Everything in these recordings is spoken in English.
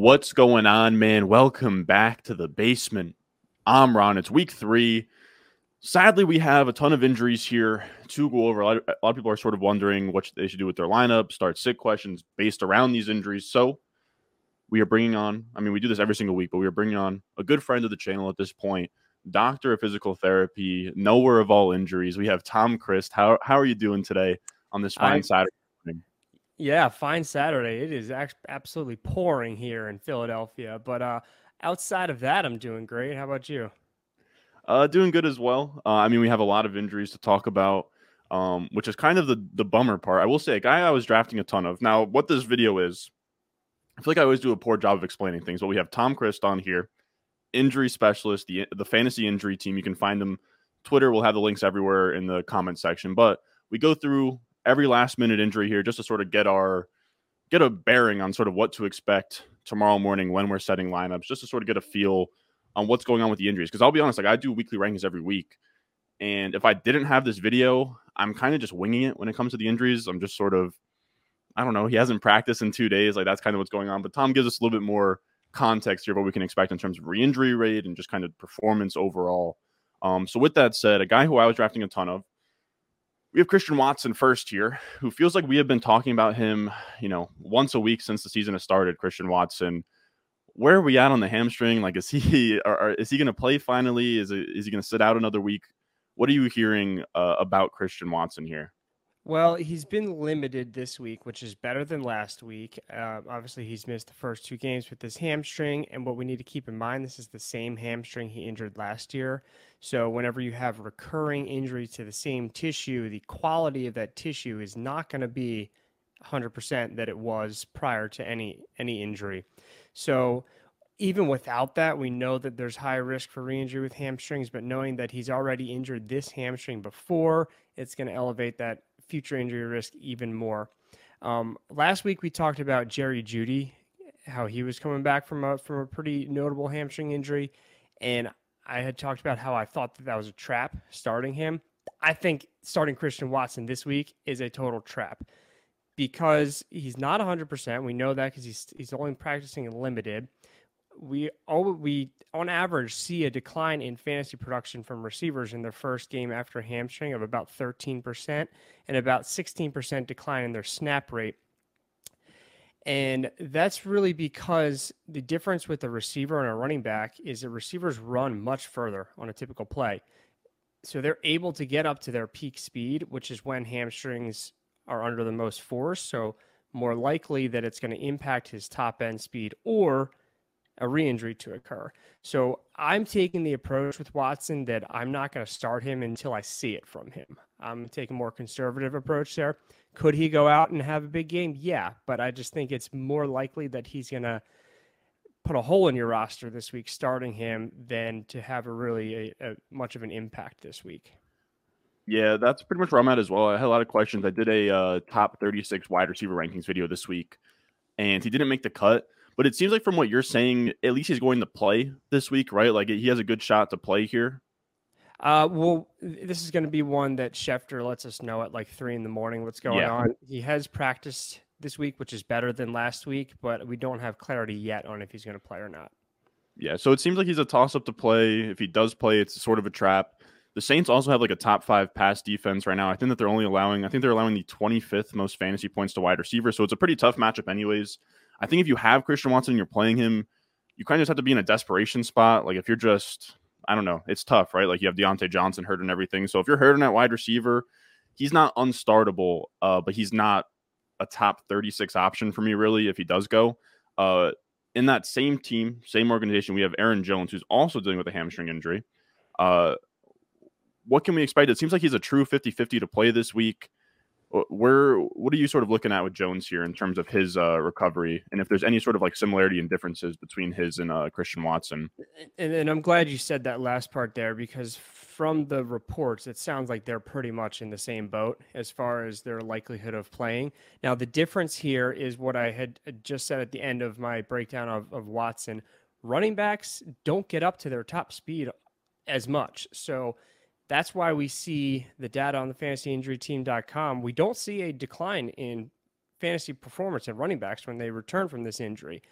What's going on, man? Welcome back to the basement. I'm Ron. It's week three. Sadly, we have a ton of injuries here to go over. A lot, of, a lot of people are sort of wondering what they should do with their lineup, start sick questions based around these injuries. So, we are bringing on, I mean, we do this every single week, but we are bringing on a good friend of the channel at this point, doctor of physical therapy, knower of all injuries. We have Tom Christ. How, how are you doing today on this fine I, Saturday? Yeah, fine Saturday. It is absolutely pouring here in Philadelphia. But uh, outside of that, I'm doing great. How about you? Uh, doing good as well. Uh, I mean, we have a lot of injuries to talk about, um, which is kind of the the bummer part. I will say, a guy I was drafting a ton of. Now, what this video is, I feel like I always do a poor job of explaining things, but we have Tom Christ on here, injury specialist, the the fantasy injury team. You can find them. Twitter will have the links everywhere in the comment section, but we go through every last minute injury here just to sort of get our get a bearing on sort of what to expect tomorrow morning when we're setting lineups, just to sort of get a feel on what's going on with the injuries. Because I'll be honest, like I do weekly rankings every week. And if I didn't have this video, I'm kind of just winging it when it comes to the injuries. I'm just sort of, I don't know, he hasn't practiced in two days. Like that's kind of what's going on. But Tom gives us a little bit more context here of what we can expect in terms of re injury rate and just kind of performance overall. Um, so, with that said, a guy who I was drafting a ton of, we have Christian Watson first here, who feels like we have been talking about him, you know, once a week since the season has started. Christian Watson where are we at on the hamstring? Like, is he or, is he going to play finally? Is it, is he going to sit out another week? What are you hearing uh, about Christian Watson here? Well, he's been limited this week, which is better than last week. Uh, obviously, he's missed the first two games with this hamstring. And what we need to keep in mind, this is the same hamstring he injured last year. So, whenever you have recurring injury to the same tissue, the quality of that tissue is not going to be 100% that it was prior to any any injury. So even without that, we know that there's high risk for re-injury with hamstrings, but knowing that he's already injured this hamstring before, it's going to elevate that future injury risk even more. Um, last week we talked about Jerry Jeudy, how he was coming back from a from a pretty notable hamstring injury, and I had talked about how I thought that that was a trap starting him. I think starting Christian Watson this week is a total trap because he's not 100%. We know that because he's, he's only practicing limited. We all we on average see a decline in fantasy production from receivers in their first game after hamstring of about 13% and about 16% decline in their snap rate. And that's really because the difference with a receiver and a running back is that receivers run much further on a typical play. So they're able to get up to their peak speed, which is when hamstrings are under the most force. So more likely that it's going to impact his top end speed or a re-injury to occur. So I'm taking the approach with Watson that I'm not going to start him until I see it from him. I'm taking a more conservative approach there. Could he go out and have a big game? Yeah, but I just think it's more likely that he's going to put a hole in your roster this week starting him than to have a really a, a much of an impact this week. Yeah, that's pretty much where I'm at as well. I had a lot of questions. I did a uh, top 36 wide receiver rankings video this week, and he didn't make the cut. But it seems like from what you're saying, at least he's going to play this week, right? Like he has a good shot to play here. Uh, well, this is going to be one that Schefter lets us know at like three in the morning what's going yeah. on. He has practiced this week, which is better than last week, but we don't have clarity yet on if he's going to play or not. Yeah, so it seems like he's a toss up to play. If he does play, it's sort of a trap. The Saints also have like a top five pass defense right now. I think that they're only allowing, I think they're allowing the 25th most fantasy points to wide receivers. So it's a pretty tough matchup, anyways. I think if you have Christian Watson and you're playing him, you kind of just have to be in a desperation spot. Like if you're just, I don't know, it's tough, right? Like you have Diontae Johnson hurt and everything. So if you're hurting at wide receiver, he's not unstartable, uh, but he's not a top 36 option for me, really, if he does go. Uh, in that same team, same organization, we have Aaron Jones, who's also dealing with a hamstring injury. Uh, what can we expect? It seems like he's a true 50 50 to play this week. Where what are you sort of looking at with Jones here in terms of his uh, recovery, and if there's any sort of like similarity and differences between his and uh, Christian Watson? And, and I'm glad you said that last part there because from the reports, it sounds like they're pretty much in the same boat as far as their likelihood of playing. Now, the difference here is what I had just said at the end of my breakdown of, of Watson. Running backs don't get up to their top speed as much. So that's why we see the data on the fantasyinjuryteam.com. We don't see a decline in fantasy performance of running backs when they return from this injury.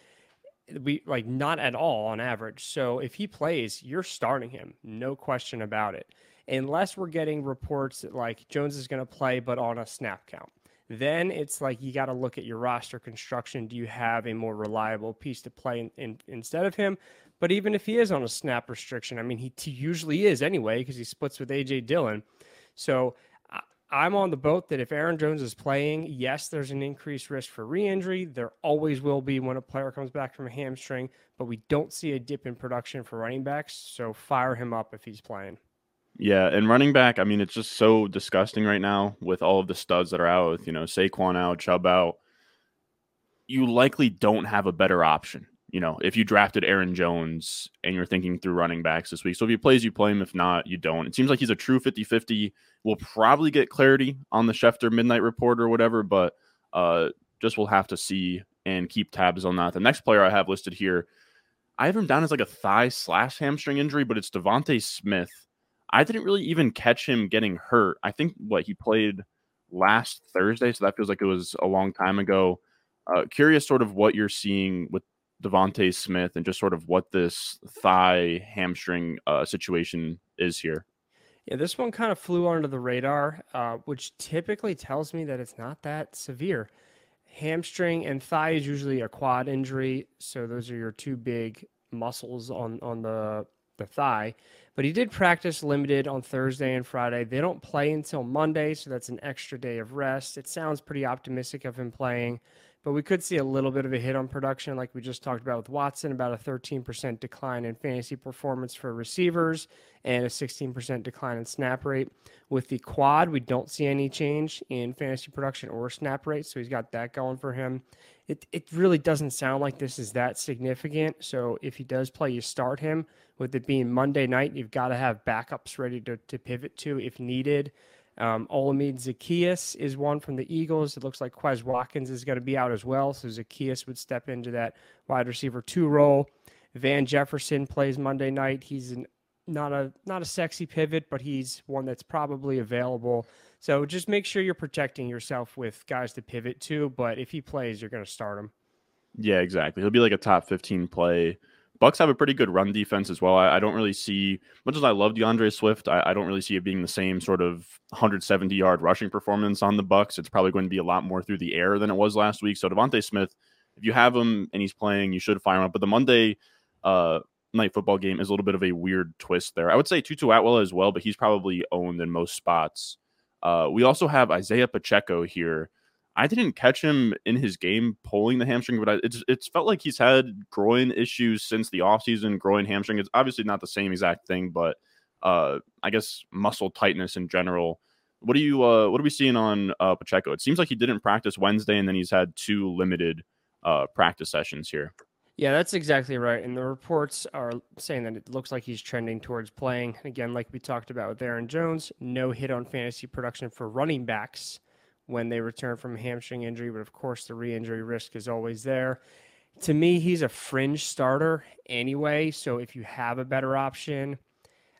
we like not at all on average. So if he plays, you're starting him, no question about it. Unless we're getting reports that like Jones is going to play, but on a snap count. Then it's like you got to look at your roster construction. Do you have a more reliable piece to play in, in, instead of him? But even if he is on a snap restriction, I mean, he usually is anyway because he splits with AJ Dillon. So I'm on the boat that if Aaron Jones is playing, yes, there's an increased risk for re injury. There always will be when a player comes back from a hamstring, but we don't see a dip in production for running backs. So fire him up if he's playing. Yeah, and running back, I mean, it's just so disgusting right now with all of the studs that are out, with, you know, Saquon out, Chubb out. You likely don't have a better option you know, if you drafted Aaron Jones and you're thinking through running backs this week. So if he plays, you play him. If not, you don't. It seems like he's a true 50 50. We'll probably get clarity on the Schefter Midnight Report or whatever, but uh, just we'll have to see and keep tabs on that. The next player I have listed here, I have him down as like a thigh slash hamstring injury, but it's DeVonta Smith. I didn't really even catch him getting hurt. I think what he played last Thursday, so that feels like it was a long time ago. Uh, curious, sort of what you're seeing with DeVonta Smith and just sort of what this thigh hamstring uh, situation is here. Yeah, this one kind of flew under the radar, uh, which typically tells me that it's not that severe. Hamstring and thigh is usually a quad injury, so those are your two big muscles on on the the thigh. But he did practice limited on Thursday and Friday. They don't play until Monday, so that's an extra day of rest. It sounds pretty optimistic of him playing but we could see a little bit of a hit on production, like we just talked about with Watson, about a 13% decline in fantasy performance for receivers and a 16% decline in snap rate. With the quad, we don't see any change in fantasy production or snap rate, so he's got that going for him. It, it really doesn't sound like this is that significant. So if he does play, you start him. With it being Monday night, you've got to have backups ready to, to pivot to if needed. Um, Olamide Zaccheaus is one from the Eagles. It looks like Quez Watkins is going to be out as well. So Zaccheaus would step into that wide receiver two role. Van Jefferson plays Monday night. He's an, not a not a sexy pivot, but he's one that's probably available. So just make sure you're protecting yourself with guys to pivot to. But if he plays, you're going to start him. Yeah, exactly. He'll be like a top 15 play Bucks have a pretty good run defense as well. I, I don't really see much as I love D'Andre Swift. I, I, don't really see it being the same sort of 170 yard rushing performance on the Bucks. It's probably going to be a lot more through the air than it was last week. So DeVonta Smith, if you have him and he's playing, you should fire him up. But the Monday uh, night football game is a little bit of a weird twist there. I would say Tutu Atwell as well, but he's probably owned in most spots. Uh, we also have Isaiah Pacheco here I didn't catch him in his game pulling the hamstring, but I, it's it's felt like he's had groin issues since the offseason. Groin hamstring. It's obviously not the same exact thing, but uh, I guess muscle tightness in general. What are you uh, what are we seeing on uh, Pacheco? It seems like he didn't practice Wednesday, and then he's had two limited uh, practice sessions here. Yeah, that's exactly right. And the reports are saying that it looks like he's trending towards playing. Again, like we talked about with Aaron Jones, no hit on fantasy production for running backs when they return from hamstring injury, but of course the re-injury risk is always there. To me, he's a fringe starter anyway. So if you have a better option,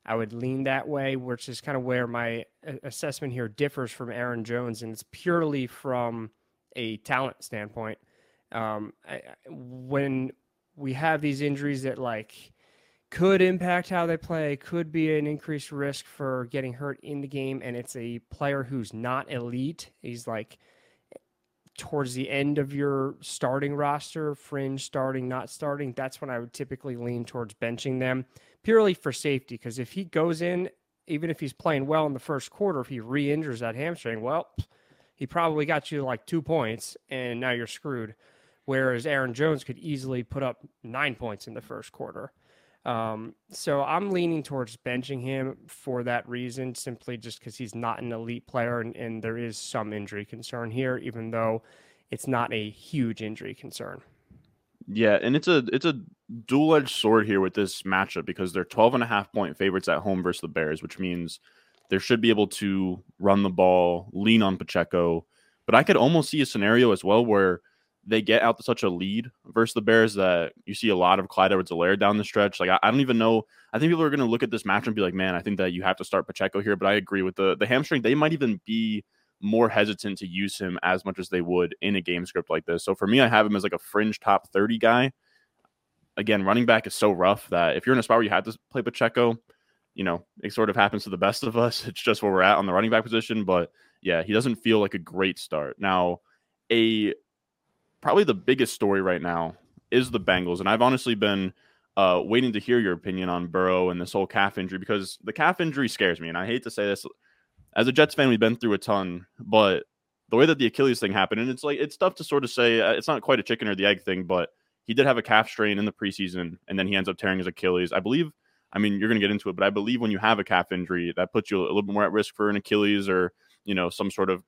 I would lean that way, which is kind of where my assessment here differs from Aaron Jones, and it's purely from a talent standpoint. Um, I, when we have these injuries that like could impact how they play, could be an increased risk for getting hurt in the game. And it's a player who's not elite. He's like towards the end of your starting roster, fringe starting, not starting. That's when I would typically lean towards benching them purely for safety. Because if he goes in, even if he's playing well in the first quarter, if he re injures that hamstring, well, he probably got you like two points and now you're screwed. Whereas Aaron Jones could easily put up nine points in the first quarter. Um, so I'm leaning towards benching him for that reason, simply just because he's not an elite player and, and there is some injury concern here, even though it's not a huge injury concern. Yeah, and it's a it's a dual edged sword here with this matchup because they're 12 and a half point favorites at home versus the Bears, which means they should be able to run the ball, lean on Pacheco. But I could almost see a scenario as well where they get out to such a lead versus the Bears that you see a lot of Clyde Edwards-Helaire down the stretch. Like I, I, don't even know. I think people are going to look at this match and be like, "Man, I think that you have to start Pacheco here." But I agree with the the hamstring. They might even be more hesitant to use him as much as they would in a game script like this. So for me, I have him as like a fringe top thirty guy. again, running back is so rough that if you're in a spot where you had to play Pacheco, you know, it sort of happens to the best of us. It's just where we're at on the running back position. But yeah, he doesn't feel like a great start. Now, a probably the biggest story right now is the Bengals. And I've honestly been uh, waiting to hear your opinion on Burrow and this whole calf injury because the calf injury scares me. And I hate to say this. As a Jets fan, we've been through a ton, but the way that the Achilles thing happened, and it's like it's tough to sort of say uh, it's not quite a chicken or the egg thing, but he did have a calf strain in the preseason, and then he ends up tearing his Achilles. I believe. I mean, you're going to get into it, but I believe when you have a calf injury, that puts you a little bit more at risk for an Achilles or you know some sort of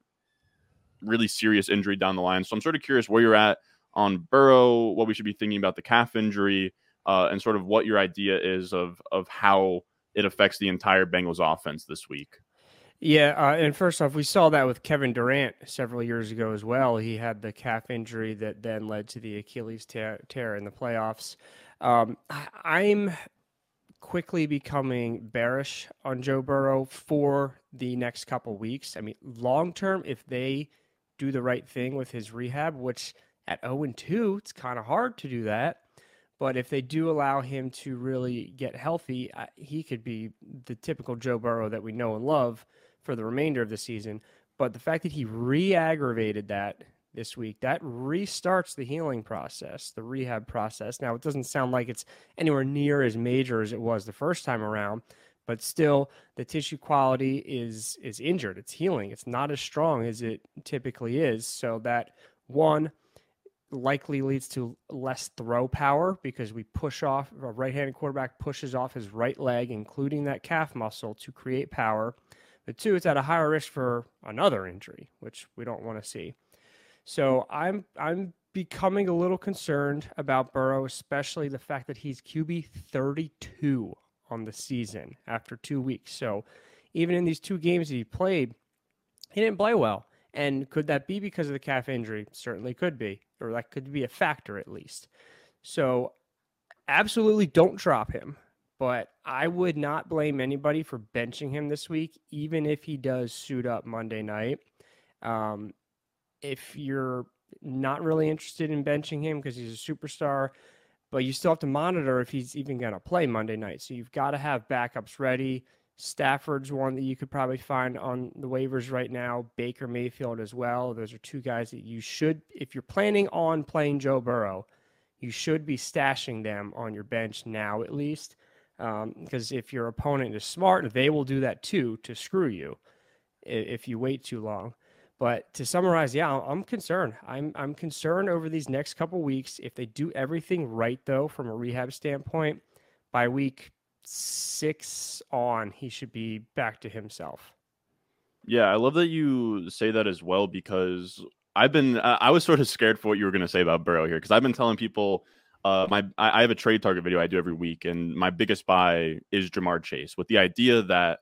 really serious injury down the line. So I'm sort of curious where you're at on Burrow, what we should be thinking about the calf injury, uh, and sort of what your idea is of of how it affects the entire Bengals offense this week. Yeah, uh, and first off, we saw that with Kevin Durant several years ago as well. He had the calf injury that then led to the Achilles tear, tear in the playoffs. Um, I'm quickly becoming bearish on Joe Burrow for the next couple weeks. I mean, long term, if they do the right thing with his rehab, which at 0 and 2, it's kind of hard to do that. But if they do allow him to really get healthy, he could be the typical Joe Burrow that we know and love for the remainder of the season. But the fact that he re aggravated that this week, that restarts the healing process, the rehab process. Now, it doesn't sound like it's anywhere near as major as it was the first time around, but still the tissue quality is is injured. It's healing. It's not as strong as it typically is. So that one likely leads to less throw power because we push off a right-handed quarterback pushes off his right leg, including that calf muscle, to create power. But two, it's at a higher risk for another injury, which we don't want to see. So I'm I'm becoming a little concerned about Burrow, especially the fact that he's QB 32 on the season after two weeks. So even in these two games that he played, he didn't play well. And could that be because of the calf injury? Certainly could be, or that could be a factor at least. So absolutely don't drop him but I would not blame anybody for benching him this week, even if he does suit up Monday night. Um, if you're not really interested in benching him because he's a superstar, but you still have to monitor if he's even going to play Monday night. So you've got to have backups ready. Stafford's one that you could probably find on the waivers right now. Baker Mayfield as well. Those are two guys that you should, if you're planning on playing Joe Burrow, you should be stashing them on your bench now at least because um, if your opponent is smart, they will do that too to screw you if you wait too long. But to summarize, yeah, I'm concerned. I'm I'm concerned over these next couple weeks. If they do everything right, though, from a rehab standpoint, by week six on, he should be back to himself. Yeah, I love that you say that as well because I've been I was sort of scared for what you were going to say about Burrow here because I've been telling people uh, my I have a trade target video I do every week, and my biggest buy is Ja'Marr Chase with the idea that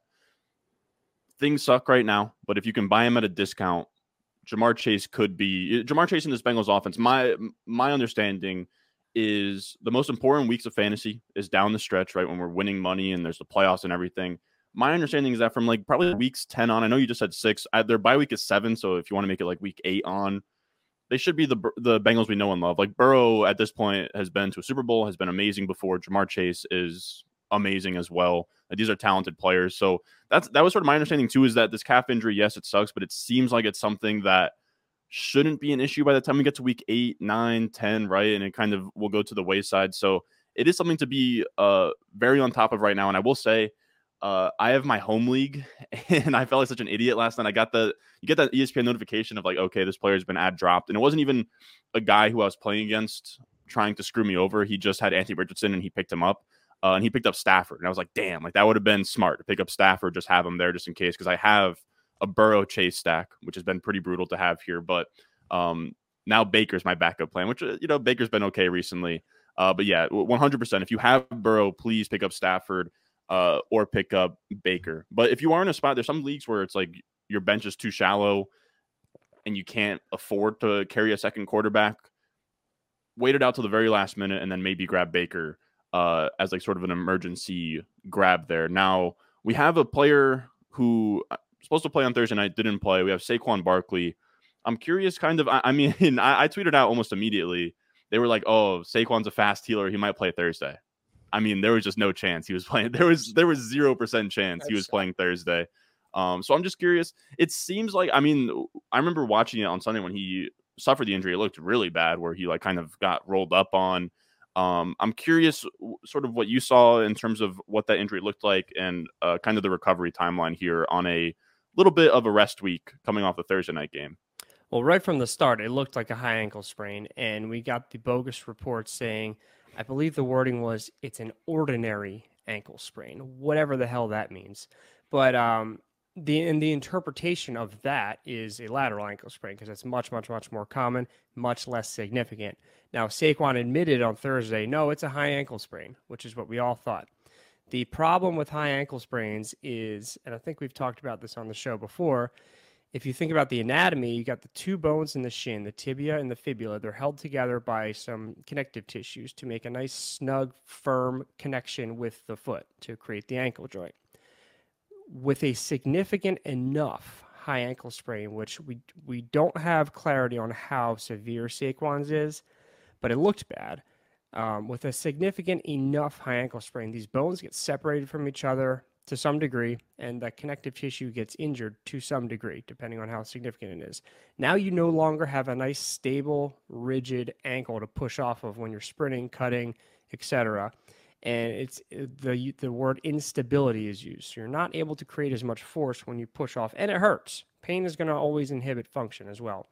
things suck right now, but if you can buy him at a discount, Ja'Marr Chase could be Ja'Marr Chase in this Bengals offense. My my understanding is the most important weeks of fantasy is down the stretch, right when we're winning money and there's the playoffs and everything. My understanding is that from like probably weeks ten on, I know you just said six. I, their bye week is seven, so if you want to make it like week eight on, they should be the the Bengals we know and love. Like Burrow at this point has been to a Super Bowl, has been amazing before. Ja'Marr Chase is amazing as well. These are talented players. So that's that was sort of my understanding too. Is that this calf injury, yes, it sucks, but it seems like it's something that shouldn't be an issue by the time we get to week eight, nine, ten, right? And it kind of will go to the wayside. So it is something to be uh very on top of right now. And I will say uh, I have my home league, and I felt like such an idiot last night. I got the you get that ESPN notification of like, okay, this player's been ad dropped, and it wasn't even a guy who I was playing against trying to screw me over. He just had Anthony Richardson, and he picked him up, uh, and he picked up Stafford, and I was like, damn, like that would have been smart to pick up Stafford, just have him there just in case, because I have a Burrow Chase stack, which has been pretty brutal to have here, but um, now Baker's my backup plan, which uh, you know Baker's been okay recently, uh, but yeah, 100%. If you have Burrow, please pick up Stafford uh, or pick up Baker. But if you are in a spot, there's some leagues where it's like your bench is too shallow and you can't afford to carry a second quarterback. Wait it out to the very last minute and then maybe grab Baker uh, as like sort of an emergency grab there. Now we have a player who uh, supposed to play on Thursday night didn't play. We have Saquon Barkley. I'm curious, kind of. I, I mean, I, I tweeted out almost immediately they were like, "Oh, Saquon's a fast healer. He might play Thursday." I mean, there was just no chance he was playing. There was there was zero percent chance he was playing Thursday. Um, so I'm just curious. It seems like I mean, I remember watching it on Sunday when he suffered the injury. It looked really bad, where he like kind of got rolled up on. Um, I'm curious, sort of what you saw in terms of what that injury looked like, and uh, kind of the recovery timeline here on a little bit of a rest week coming off the Thursday night game. Well, right from the start, it looked like a high ankle sprain, and we got the bogus report saying, I believe the wording was, it's an ordinary ankle sprain, whatever the hell that means. But um, the and the interpretation of that is a lateral ankle sprain because it's much, much, much more common, much less significant. Now, Saquon admitted on Thursday, no, it's a high ankle sprain, which is what we all thought. The problem with high ankle sprains is, and I think we've talked about this on the show before, if you think about the anatomy, you got the two bones in the shin, the tibia and the fibula. They're held together by some connective tissues to make a nice, snug, firm connection with the foot to create the ankle joint. With a significant enough high ankle sprain, which we we don't have clarity on how severe Saquon's is, but it looked bad. Um, with a significant enough high ankle sprain, these bones get separated from each other to some degree, and the connective tissue gets injured to some degree, depending on how significant it is. Now you no longer have a nice, stable, rigid ankle to push off of when you're sprinting, cutting, etc. And it's the the word instability is used. So you're not able to create as much force when you push off, and it hurts. Pain is going to always inhibit function as well.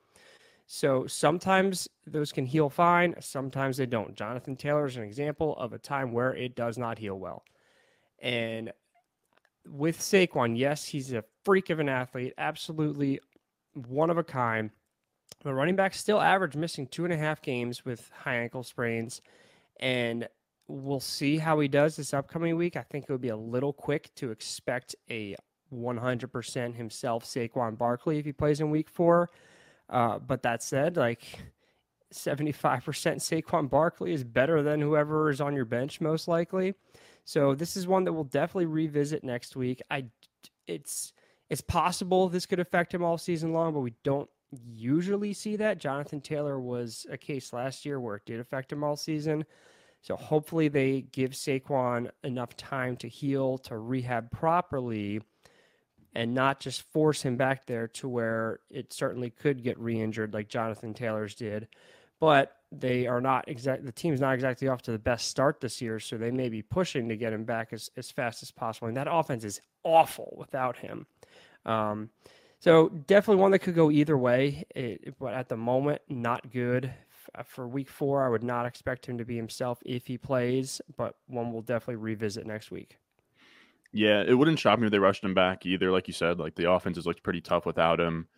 So sometimes those can heal fine, sometimes they don't. Jonathan Taylor is an example of a time where it does not heal well. And with Saquon, yes, he's a freak of an athlete, absolutely one of a kind. The running back still average missing two and a half games with high ankle sprains. And we'll see how he does this upcoming week. I think it would be a little quick to expect a 100% himself Saquon Barkley if he plays in week four. Uh, but that said, like 75% Saquon Barkley is better than whoever is on your bench, most likely. So this is one that we'll definitely revisit next week. I, it's it's possible this could affect him all season long, but we don't usually see that. Jonathan Taylor was a case last year where it did affect him all season. So hopefully they give Saquon enough time to heal, to rehab properly, and not just force him back there to where it certainly could get re-injured like Jonathan Taylor's did. But they are not exact the team's not exactly off to the best start this year, so they may be pushing to get him back as, as fast as possible. And that offense is awful without him. Um, so definitely one that could go either way, it, but at the moment, not good. For week four, I would not expect him to be himself if he plays, but one we'll definitely revisit next week. Yeah, it wouldn't shock me if they rushed him back either. Like you said, like the offense has looked pretty tough without him.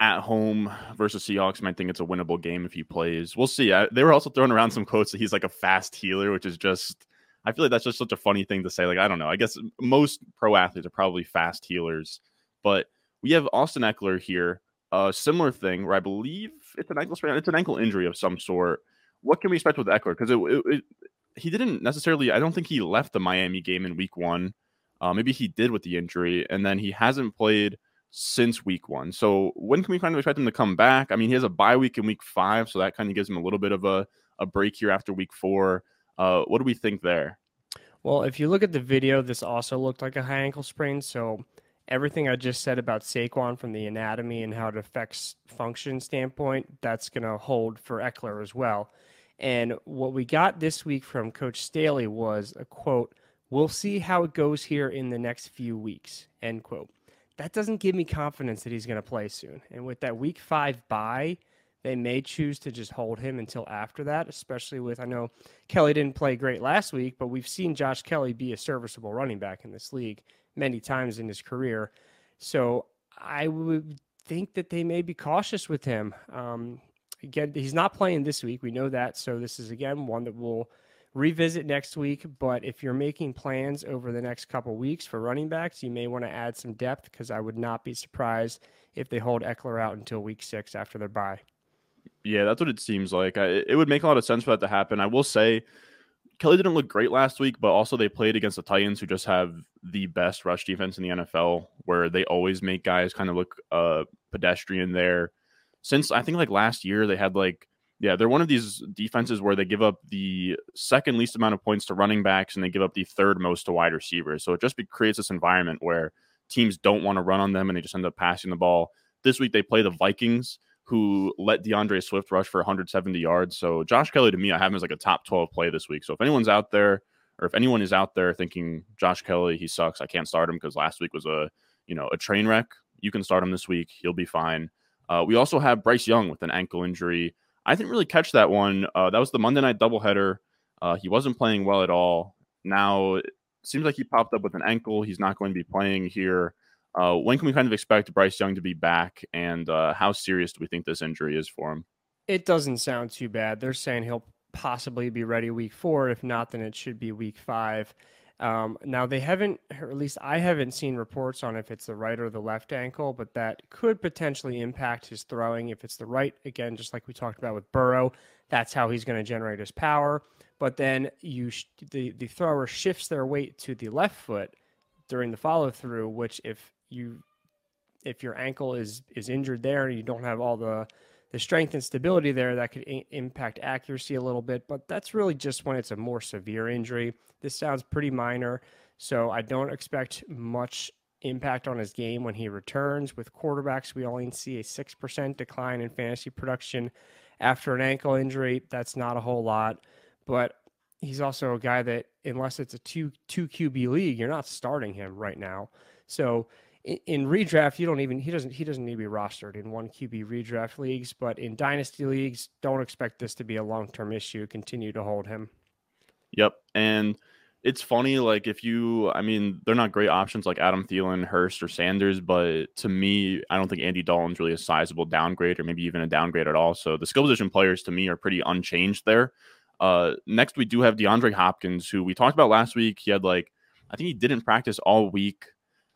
At home versus Seahawks, I think it's a winnable game if he plays. We'll see. I, they were also throwing around some quotes that he's like a fast healer, which is just, I feel like that's just such a funny thing to say. Like, I don't know. I guess most pro athletes are probably fast healers, but we have Austin Ekeler here. A similar thing where I believe it's an ankle sprain, it's an ankle injury of some sort. What can we expect with Ekeler? Because it, it, it he didn't necessarily. I don't think he left the Miami game in Week One. Uh, maybe he did with the injury, and then he hasn't played since Week One. So when can we kind of expect him to come back? I mean, he has a bye week in Week Five, so that kind of gives him a little bit of a a break here after Week Four. Uh, what do we think there? Well, if you look at the video, this also looked like a high ankle sprain. So everything I just said about Saquon from the anatomy and how it affects function standpoint, that's going to hold for Ekeler as well. And what we got this week from Coach Staley was a quote, We'll see how it goes here in the next few weeks, end quote. That doesn't give me confidence that he's going to play soon. And with that week five bye, they may choose to just hold him until after that, especially with, I know Kelley didn't play great last week, but we've seen Josh Kelley be a serviceable running back in this league many times in his career. So I would think that they may be cautious with him. Um, again, he's not playing this week. We know that. So this is again one that we'll revisit next week. But if you're making plans over the next couple weeks for running backs, you may want to add some depth because I would not be surprised if they hold Ekeler out until week six after their bye. Yeah, that's what it seems like. I, it would make a lot of sense for that to happen. I will say Kelley didn't look great last week, but also they played against the Titans, who just have the best rush defense in the NFL, where they always make guys kind of look uh, pedestrian there since I think like last year they had like Yeah, they're one of these defenses where they give up the second least amount of points to running backs and they give up the third most to wide receivers. So it just creates this environment where teams don't want to run on them and they just end up passing the ball. This week they play the Vikings, who let D'Andre Swift rush for 170 yards. So Josh Kelley, to me, I have him as like a top 12 play this week. So if anyone's out there, or if anyone is out there thinking Josh Kelley, he sucks, I can't start him because last week was a you know a train wreck. You can start him this week; he'll be fine. Uh, we also have Bryce Young with an ankle injury. I didn't really catch that one. Uh, that was the Monday night doubleheader. Uh, he wasn't playing well at all. Now it seems like he popped up with an ankle. He's not going to be playing here. Uh, when can we kind of expect Bryce Young to be back, and uh, how serious do we think this injury is for him? It doesn't sound too bad. They're saying he'll possibly be ready week four. If not, then it should be week five. Um, now they haven't, or at least I haven't seen reports on if it's the right or the left ankle, but that could potentially impact his throwing. If it's the right, again, just like we talked about with Burrow, that's how he's going to generate his power. But then you, sh- the the thrower shifts their weight to the left foot during the follow through, which if you if your ankle is is injured there and you don't have all the the strength and stability there that could impact accuracy a little bit, but that's really just when it's a more severe injury. This sounds pretty minor, so I don't expect much impact on his game when he returns. With quarterbacks, we only see a 6% decline in fantasy production after an ankle injury. That's not a whole lot, but he's also a guy that unless it's a 2 2 QB league, you're not starting him right now. So in, redraft, you don't even he doesn't he doesn't need to be rostered in one QB redraft leagues, but in dynasty leagues, don't expect this to be a long term issue. Continue to hold him. Yep, and it's funny like if you I mean they're not great options like Adam Thielen, Hurst, or Sanders, but to me, I don't think Andy Dalton's really a sizable downgrade or maybe even a downgrade at all. So the skill position players to me are pretty unchanged there. Uh, next we do have DeAndre Hopkins, who we talked about last week. He had like I think he didn't practice all week.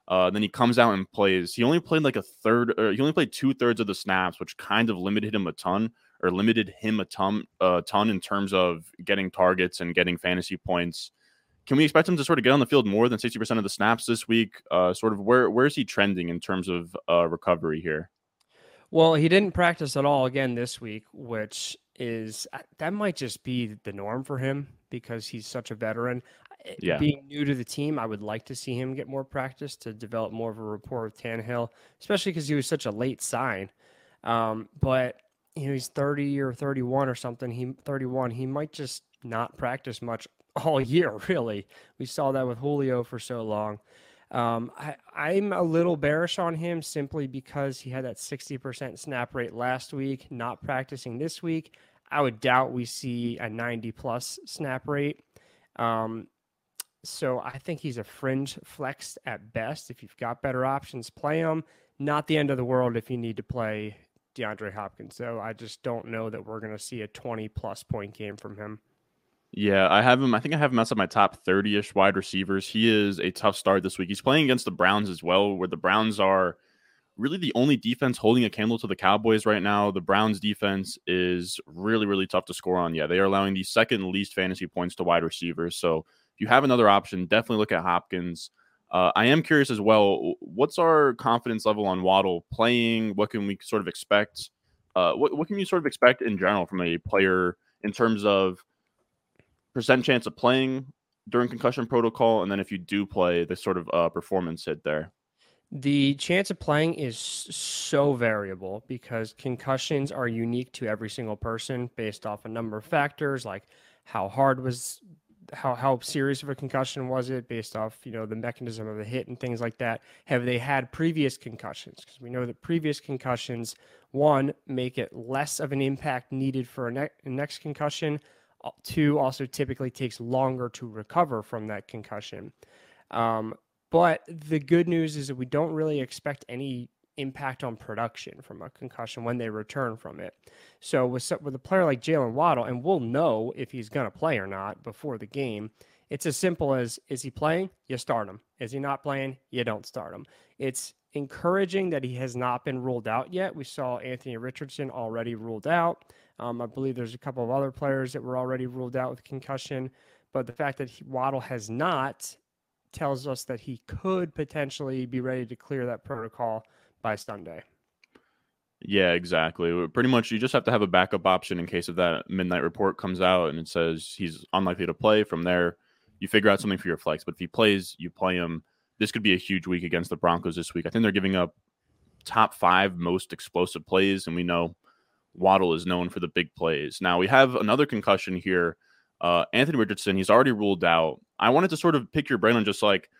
Uh, then he comes out and plays. He only played like a third, or he only played two thirds of the snaps, which kind of limited him a ton, or limited him a ton, a ton in terms of getting targets and getting fantasy points. Can we expect him to sort of get on the field more than sixty percent of the snaps this week? Uh, sort of where where is he trending in terms of uh, recovery here? Well, he didn't practice at all again this week, which is uh, that might just be the norm for him because he's such a veteran. Yeah. being new to the team, I would like to see him get more practice to develop more of a rapport with Tannehill, especially because he was such a late sign. Um, but you know, he's 30 or 31 or something. He 31. He might just not practice much all year. Really, we saw that with Julio for so long. Um, I, I'm a little bearish on him simply because he had that 60% snap rate last week, not practicing this week. I would doubt we see a 90 plus snap rate. Um, so I think he's a fringe flex at best. If you've got better options, play him. Not the end of the world if you need to play DeAndre Hopkins. So I just don't know that we're going to see a 20 plus point game from him. Yeah, I have him. I think I have him at my top 30 ish wide receivers. He is a tough start this week. He's playing against the Browns as well, where the Browns are really the only defense holding a candle to the Cowboys right now. The Browns defense is really, really tough to score on. Yeah, they are allowing the second least fantasy points to wide receivers. So if you have another option, definitely look at Hopkins. Uh, I am curious as well. What's our confidence level on Waddle playing? What can we sort of expect? Uh, what what can you sort of expect in general from a player in terms of percent chance of playing during concussion protocol, and then if you do play, the sort of uh, performance hit there? The chance of playing is so variable because concussions are unique to every single person based off a number of factors like how hard was how how serious of a concussion was it based off you know the mechanism of the hit and things like that. Have they had previous concussions? Because we know that previous concussions one make it less of an impact needed for a, ne- next concussion two also typically takes longer to recover from that concussion. Um, but the good news is that we don't really expect any impact on production from a concussion when they return from it. So with with a player like Jalen Waddle, and we'll know if he's going to play or not before the game. It's as simple as is he playing? You start him. Is he not playing? You don't start him. It's encouraging that he has not been ruled out yet. We saw Anthony Richardson already ruled out. Um, I believe there's a couple of other players that were already ruled out with concussion, but the fact that he, Waddle has not tells us that he could potentially be ready to clear that protocol by Sunday. Yeah, exactly. Pretty much, you just have to have a backup option in case of that midnight report comes out and it says he's unlikely to play. From there, you figure out something for your flex. But if he plays, you play him. This could be a huge week against the Broncos this week. I think they're giving up top five most explosive plays, and we know Waddle is known for the big plays. Now we have another concussion here. Uh, Anthony Richardson, he's already ruled out. I wanted to sort of pick your brain on just like,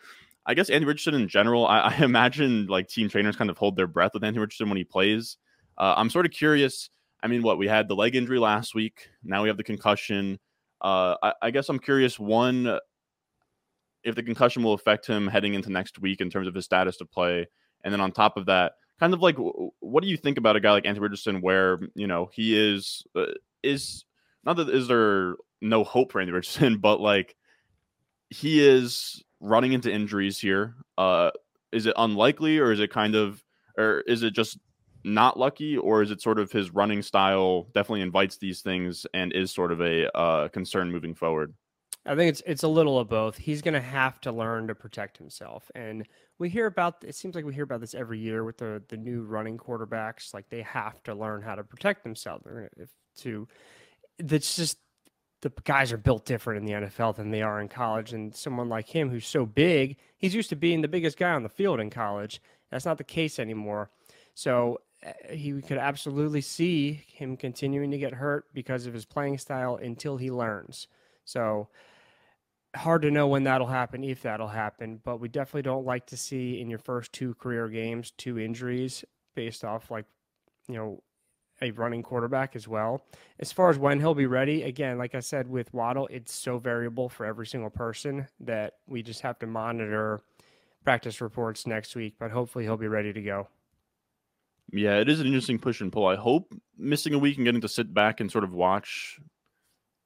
I guess Andy Richardson in general. I, I imagine like team trainers kind of hold their breath with Andy Richardson when he plays. Uh, I'm sort of curious. I mean, what we had the leg injury last week. Now we have the concussion. Uh, I, I guess I'm curious. One, if the concussion will affect him heading into next week in terms of his status to play, and then on top of that, kind of like what do you think about a guy like Anthony Richardson, where you know he is uh, is not that is there no hope for Anthony Richardson, but like he is running into injuries here. Uh, is it unlikely, or is it kind of, or is it just not lucky, or is it sort of his running style definitely invites these things and is sort of a uh, concern moving forward? I think it's it's a little of both. He's going to have to learn to protect himself, and we hear about. It seems like we hear about this every year with the the new running quarterbacks. Like they have to learn how to protect themselves. They're gonna, to that's just the guys are built different in the NFL than they are in college. And someone like him who's so big, he's used to being the biggest guy on the field in college. That's not the case anymore. So uh, he could absolutely see him continuing to get hurt because of his playing style until he learns. So hard to know when that'll happen, if that'll happen, but we definitely don't like to see in your first two career games two injuries based off like, you know, a running quarterback as well. As far as when he'll be ready, again, like I said with Waddle, it's so variable for every single person that we just have to monitor practice reports next week, but hopefully he'll be ready to go. Yeah, it is an interesting push and pull. I hope missing a week and getting to sit back and sort of watch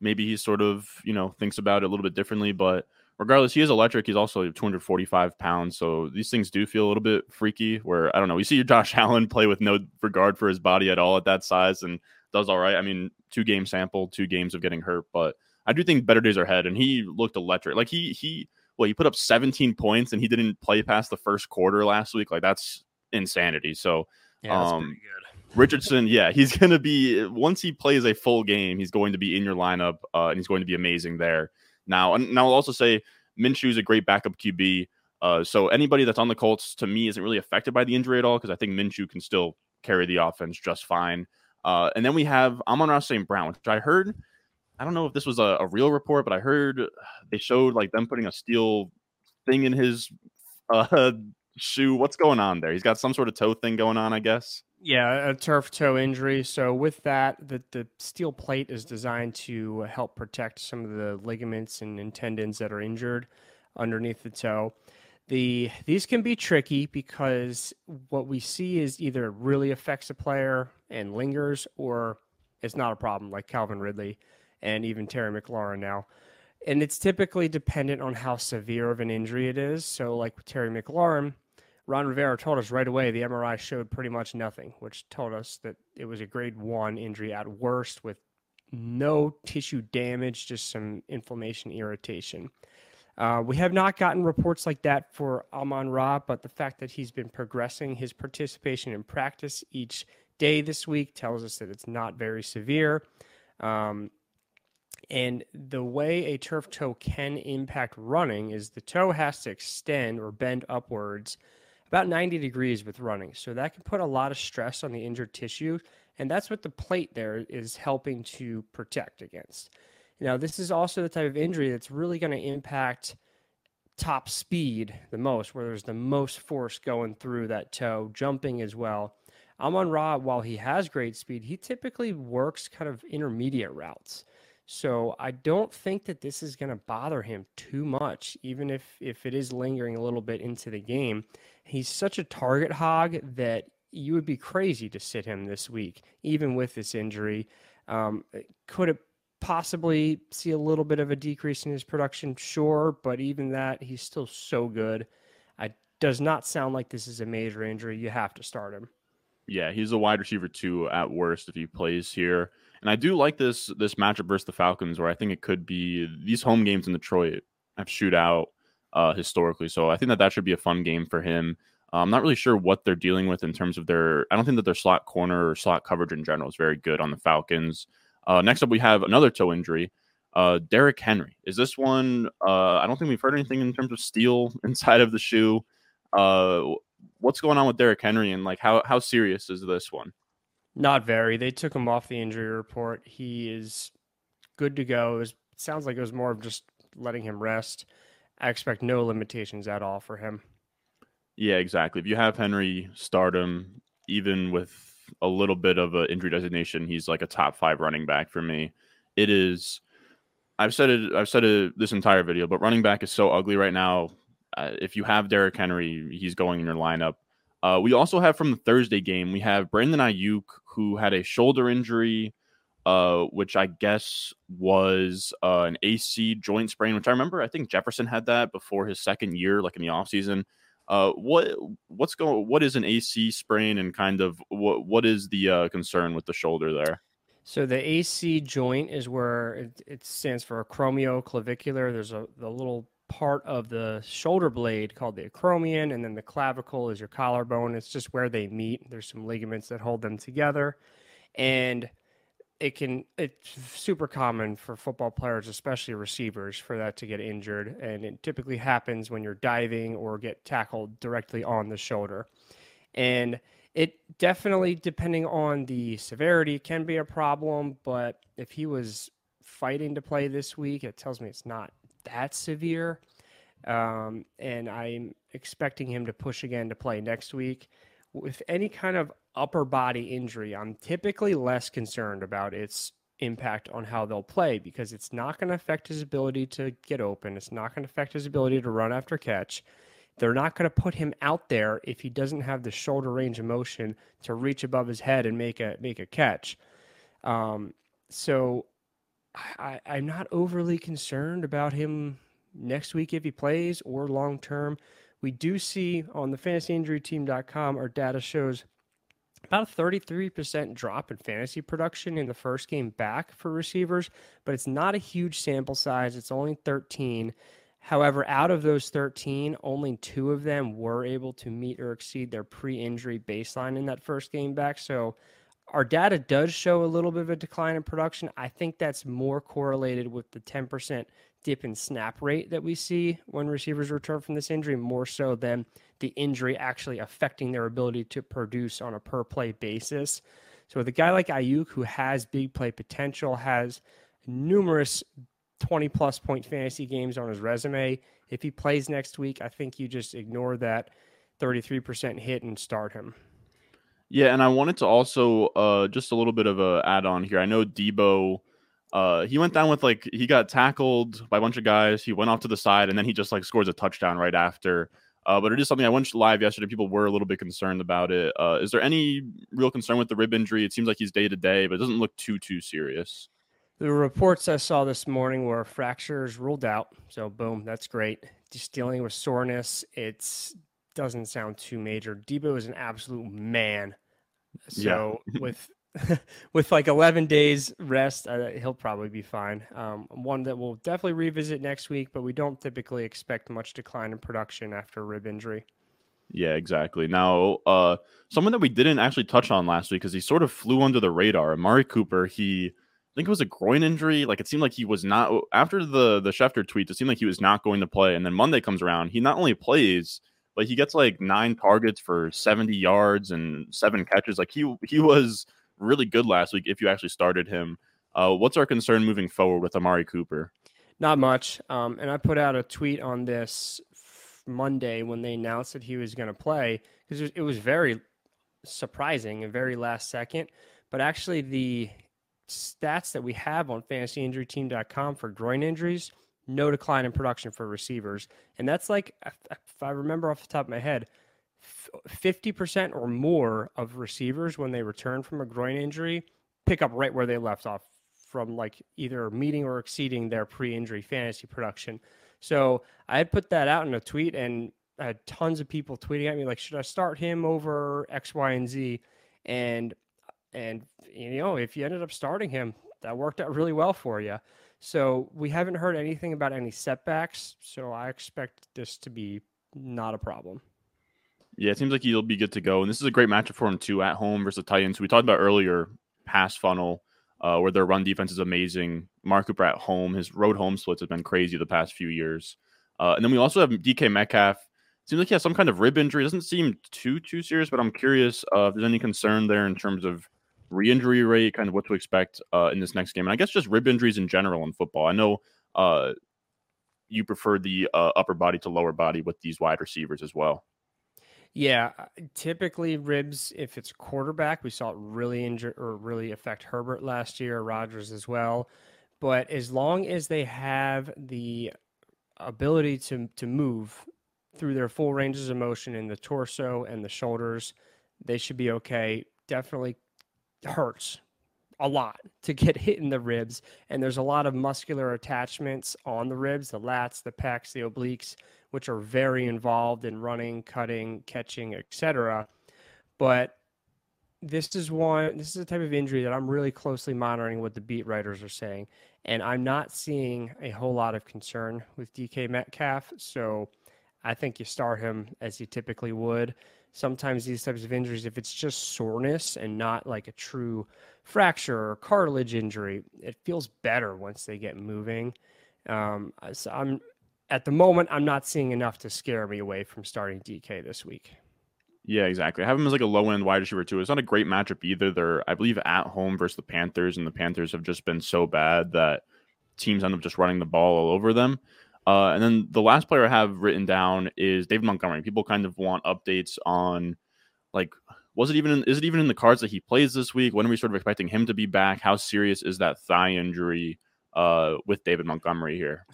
maybe he sort of you know thinks about it a little bit differently but regardless he is electric. He's also 245 pounds. So these things do feel a little bit freaky where i don't know we see your josh allen play with no regard for his body at all at that size and does all right. I mean two game sample two games of getting hurt but i do think better days are ahead. And he looked electric. Like he he well he put up 17 points and he didn't play past the first quarter last week? Like that's insanity. So yeah, um Richardson, yeah, he's going to be once he plays a full game, he's going to be in your lineup uh, and he's going to be amazing there. Now, and now I'll also say Minshew is a great backup QB. Uh, so anybody that's on the Colts to me isn't really affected by the injury at all because I think Minshew can still carry the offense just fine. Uh, and then we have Amon-Ra St. Brown, which I heard. I don't know if this was a, a, real report, but I heard they showed like them putting a steel thing in his uh, shoe. What's going on there? He's got some sort of toe thing going on, I guess. Yeah, a turf toe injury. So with that, the the steel plate is designed to help protect some of the ligaments and tendons that are injured underneath the toe. The these can be tricky because what we see is either it really affects a player and lingers, or it's not a problem, like Calvin Ridley and even Terry McLaurin now. And it's typically dependent on how severe of an injury it is. So, like Terry McLaurin, Ron Rivera told us right away the MRI showed pretty much nothing, which told us that it was a grade one injury at worst with no tissue damage, just some inflammation, irritation. Uh, we have not gotten reports like that for Amon Ra, but the fact that he's been progressing his participation in practice each day this week tells us that it's not very severe. Um, and the way a turf toe can impact running is the toe has to extend or bend upwards about 90 degrees with running. So that can put a lot of stress on the injured tissue. And that's what the plate there is helping to protect against. Now, this is also the type of injury that's really going to impact top speed the most, where there's the most force going through that toe, jumping as well. Amon Ra, while he has great speed, he typically works kind of intermediate routes. So I don't think that this is going to bother him too much, even if if it is lingering a little bit into the game. He's such a target hog that you would be crazy to sit him this week, even with this injury. Um, could it possibly see a little bit of a decrease in his production? Sure, but even that, he's still so good. It does not sound like this is a major injury. You have to start him. Yeah, he's a wide receiver too at worst if he plays here. And I do like this this matchup versus the Falcons, where I think it could be these home games in Detroit have shootout uh, historically. So I think that that should be a fun game for him. I'm not really sure what they're dealing with in terms of their. I don't think that their slot corner or slot coverage in general is very good on the Falcons. Uh, next up, we have another toe injury. Uh, Derrick Henry. Is this one? Uh, I don't think we've heard anything in terms of steel inside of the shoe. Uh, what's going on with Derrick Henry and like how how serious is this one? Not very. They took him off the injury report. He is good to go. It, was, sounds like it was more of just letting him rest. I expect no limitations at all for him. Yeah, exactly. If you have Henry start him, even with a little bit of an injury designation, he's like a top five running back for me. It is. I've said it. I've said it this entire video, but running back is so ugly right now. Uh, if you have Derrick Henry, he's going in your lineup. Uh, we also have from the Thursday game, we have Brandon Aiyuk, who had a shoulder injury uh, which I guess was uh, an AC joint sprain, which I remember I think Jefferson had that before his second year, like in the offseason. Uh, what what's going? What is an AC sprain, and kind of what what is the uh, concern with the shoulder there? So the AC joint is where it, it stands for acromioclavicular. There's a the little part of the shoulder blade called the acromion, and then the clavicle is your collarbone. It's just where they meet. There's some ligaments that hold them together, and it can it's super common for football players especially receivers for that to get injured and it typically happens when you're diving or get tackled directly on the shoulder and it definitely depending on the severity can be a problem but if he was fighting to play this week it tells me it's not that severe um, and i'm expecting him to push again to play next week with any kind of upper body injury, I'm typically less concerned about its impact on how they'll play because it's not going to affect his ability to get open. It's not going to affect his ability to run after catch. They're not going to put him out there if he doesn't have the shoulder range of motion to reach above his head and make a make a catch. Um, so I, I'm not overly concerned about him next week if he plays or long term. We do see on the fantasyinjuryteam.com, our data shows about a 33% drop in fantasy production in the first game back for receivers, but it's not a huge sample size. It's only 13. However, out of those 13, only two of them were able to meet or exceed their pre injury baseline in that first game back. So our data does show a little bit of a decline in production. I think that's more correlated with the 10% dip in snap rate that we see when receivers return from this injury, more so than the injury actually affecting their ability to produce on a per play basis. So, with a guy like Aiyuk, who has big play potential, has numerous 20 plus point fantasy games on his resume, if he plays next week, I think you just ignore that 33% hit and start him. Yeah, and I wanted to also uh, just a little bit of a add on here. I know Deebo, uh, he went down with like he got tackled by a bunch of guys. He went off to the side and then he just like scores a touchdown right after. Uh, but it is something I went live yesterday. People were a little bit concerned about it. Uh, is there any real concern with the rib injury? It seems like he's day to day, but it doesn't look too too serious. The reports I saw this morning were fractures ruled out. So boom, that's great. Just dealing with soreness, it doesn't sound too major. Deebo is an absolute man. So yeah. with with like 11 days rest, uh, he'll probably be fine. Um, one that we'll definitely revisit next week, but we don't typically expect much decline in production after rib injury. Yeah, exactly. Now, uh, someone that we didn't actually touch on last week because he sort of flew under the radar. Amari Cooper, he I think it was a groin injury. Like it seemed like he was not after the the Schefter tweet. It seemed like he was not going to play, and then Monday comes around. He not only plays, but he gets like nine targets for seventy yards and seven catches. Like he he was really good last week if you actually started him. Uh, what's our concern moving forward with Amari Cooper? Not much. Um, and I put out a tweet on this Monday when they announced that he was going to play because it was very surprising and very last second. But actually, the stats that we have on fantasyinjuryteam.com for groin injuries, no decline in production for receivers. And that's like, if I remember off the top of my head, 50% or more of receivers when they return from a groin injury pick up right where they left off from like either meeting or exceeding their pre-injury fantasy production. So I had put that out in a tweet and I had tons of people tweeting at me like, should I start him over X, Y, and Z? And and you know, if you ended up starting him, that worked out really well for you. So we haven't heard anything about any setbacks. So I expect this to be not a problem. Yeah, it seems like he'll be good to go. And this is a great matchup for him too at home versus the Titans. We talked about earlier pass funnel, uh, where their run defense is amazing. Mark Cooper at home, his road home splits have been crazy the past few years. Uh, and then we also have DK Metcalf. Seems like he has some kind of rib injury. Doesn't seem too too serious, but I'm curious uh, if there's any concern there in terms of re-injury rate, kind of what to expect uh, in this next game, and I guess just rib injuries in general in football. I know uh, you prefer the uh, upper body to lower body with these wide receivers as well. Yeah, uh, typically ribs. If it's quarterback, we saw it really injure or really affect Herbert last year, Rodgers as well. But as long as they have the ability to to move through their full ranges of motion in the torso and the shoulders, they should be okay. Definitely hurts a lot to get hit in the ribs, and there's a lot of muscular attachments on the ribs, the lats, the pecs, the obliques which are very involved in running, cutting, catching, etc. But this is one this is a type of injury that I'm really closely monitoring what the beat writers are saying. And I'm not seeing a whole lot of concern with DK Metcalf. So I think you start him as you typically would. Sometimes these types of injuries, if it's just soreness and not like a true fracture or cartilage injury, it feels better once they get moving. Um, so I'm at the moment, I'm not seeing enough to scare me away from starting DK this week. Yeah, exactly. I have him as like a low end wide receiver too. It's not a great matchup either. They're, I believe, at home versus the Panthers, and the Panthers have just been so bad that teams end up just running the ball all over them. Uh, and then the last player I have written down is David Montgomery. People kind of want updates on, like, was it even in, is it even in the cards that he plays this week? When are we sort of expecting him to be back? How serious is that thigh injury uh, with David Montgomery here?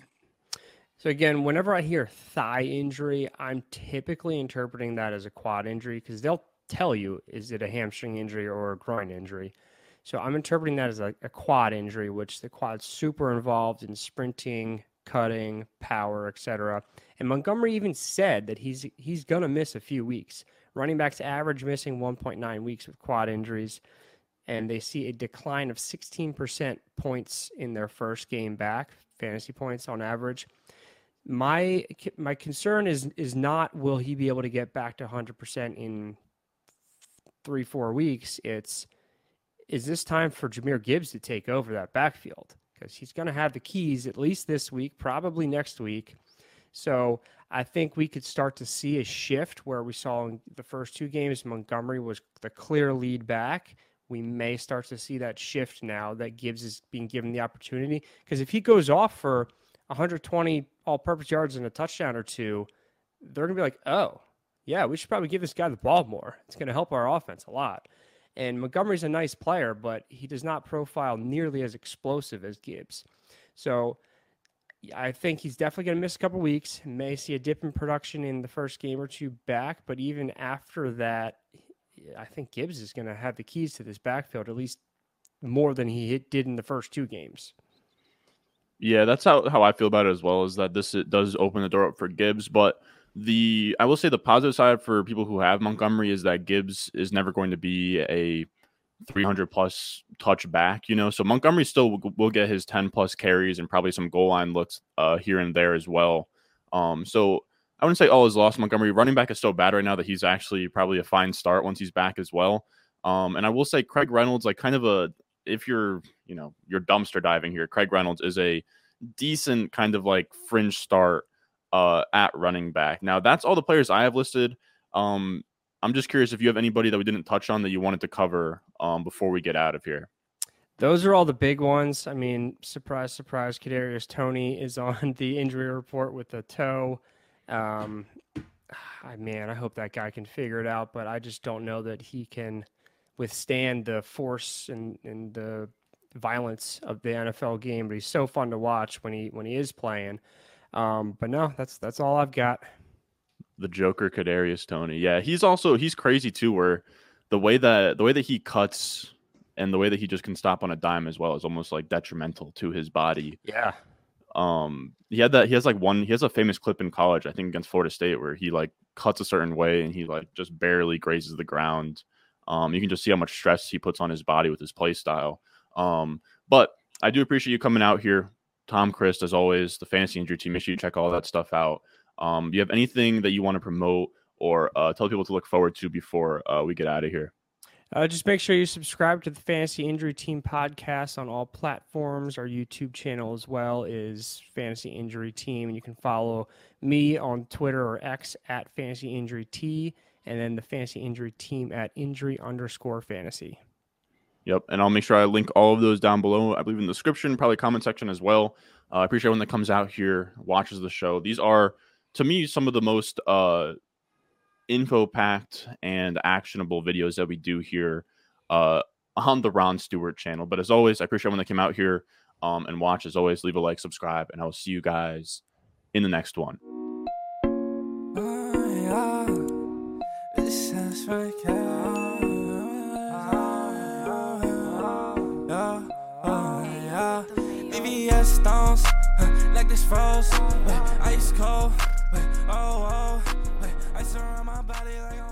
So again, whenever I hear thigh injury, I'm typically interpreting that as a quad injury because they'll tell you is it a hamstring injury or a groin injury. So I'm interpreting that as a, a quad injury, which the quad's super involved in sprinting, cutting, power, etc. And Montgomery even said that he's he's gonna miss a few weeks. Running backs average missing 1.9 weeks with quad injuries, and they see a decline of 16% points in their first game back, fantasy points on average my my concern is is not will he be able to get back to 100% in 3 4 weeks it's is this time for Jahmyr Gibbs to take over that backfield because he's going to have the keys at least this week probably next week so I think we could start to see a shift where we saw in the first two games Montgomery was the clear lead back we may start to see that shift now that Gibbs is being given the opportunity because if he goes off for 120 all purpose yards and a touchdown or two, they're going to be like, oh, yeah, we should probably give this guy the ball more. It's going to help our offense a lot. And Montgomery's a nice player, but he does not profile nearly as explosive as Gibbs. So I think he's definitely going to miss a couple weeks. May see a dip in production in the first game or two back, but even after that, I think Gibbs is going to have the keys to this backfield at least more than he did in the first two games. Yeah, that's how, how I feel about it as well. Is that this it does open the door up for Gibbs, but the I will say the positive side for people who have Montgomery is that Gibbs is never going to be a 300 plus touch back, you know. So Montgomery still will, will get his 10 plus carries and probably some goal line looks uh, here and there as well. Um, so I wouldn't say all is lost. Montgomery running back is so bad right now that he's actually probably a fine start once he's back as well. Um, and I will say Craig Reynolds, like kind of a if you're, you know, you're dumpster diving here, Craig Reynolds is a decent kind of like fringe start uh, at running back. Now, that's all the players I have listed. Um, I'm just curious if you have anybody that we didn't touch on that you wanted to cover um, before we get out of here. Those are all the big ones. I mean, surprise, surprise, Kadarius Toney is on the injury report with a toe. Um, I, man, I hope that guy can figure it out, but I just don't know that he can withstand the force and, and the violence of the NFL game. But he's so fun to watch when he when he is playing. Um, but no, that's that's all I've got. The Joker, Kadarius Toney. Yeah, he's also he's crazy too. Where the way that the way that he cuts and the way that he just can stop on a dime as well is almost like detrimental to his body. Yeah. Um, he had that. He has like one. He has a famous clip in college, I think, against Florida State, where he like cuts a certain way and he like just barely grazes the ground. Um, you can just see how much stress he puts on his body with his play style. Um, but I do appreciate you coming out here, Tom Christ, as always, the fantasy injury team. Make sure you check all that stuff out. Um, do you have anything that you want to promote or uh, tell people to look forward to before uh, we get out of here. Uh, just make sure you subscribe to the Fantasy Injury Team podcast on all platforms. Our YouTube channel as well is Fantasy Injury Team. And you can follow me on Twitter or X at Fantasy Injury T, and then the Fantasy Injury Team at Injury underscore Fantasy. Yep, and I'll make sure I link all of those down below. I believe in the description, probably comment section as well. Uh, I appreciate when that comes out here, watches the show. These are, to me, some of the most uh, info packed and actionable videos that we do here uh, on the Ron Stewart channel. But as always, I appreciate when they came out here um, and watch. As always, leave a like, subscribe, and I will see you guys in the next one. Stones, like this froze, ice cold, oh, oh. Ice around my body like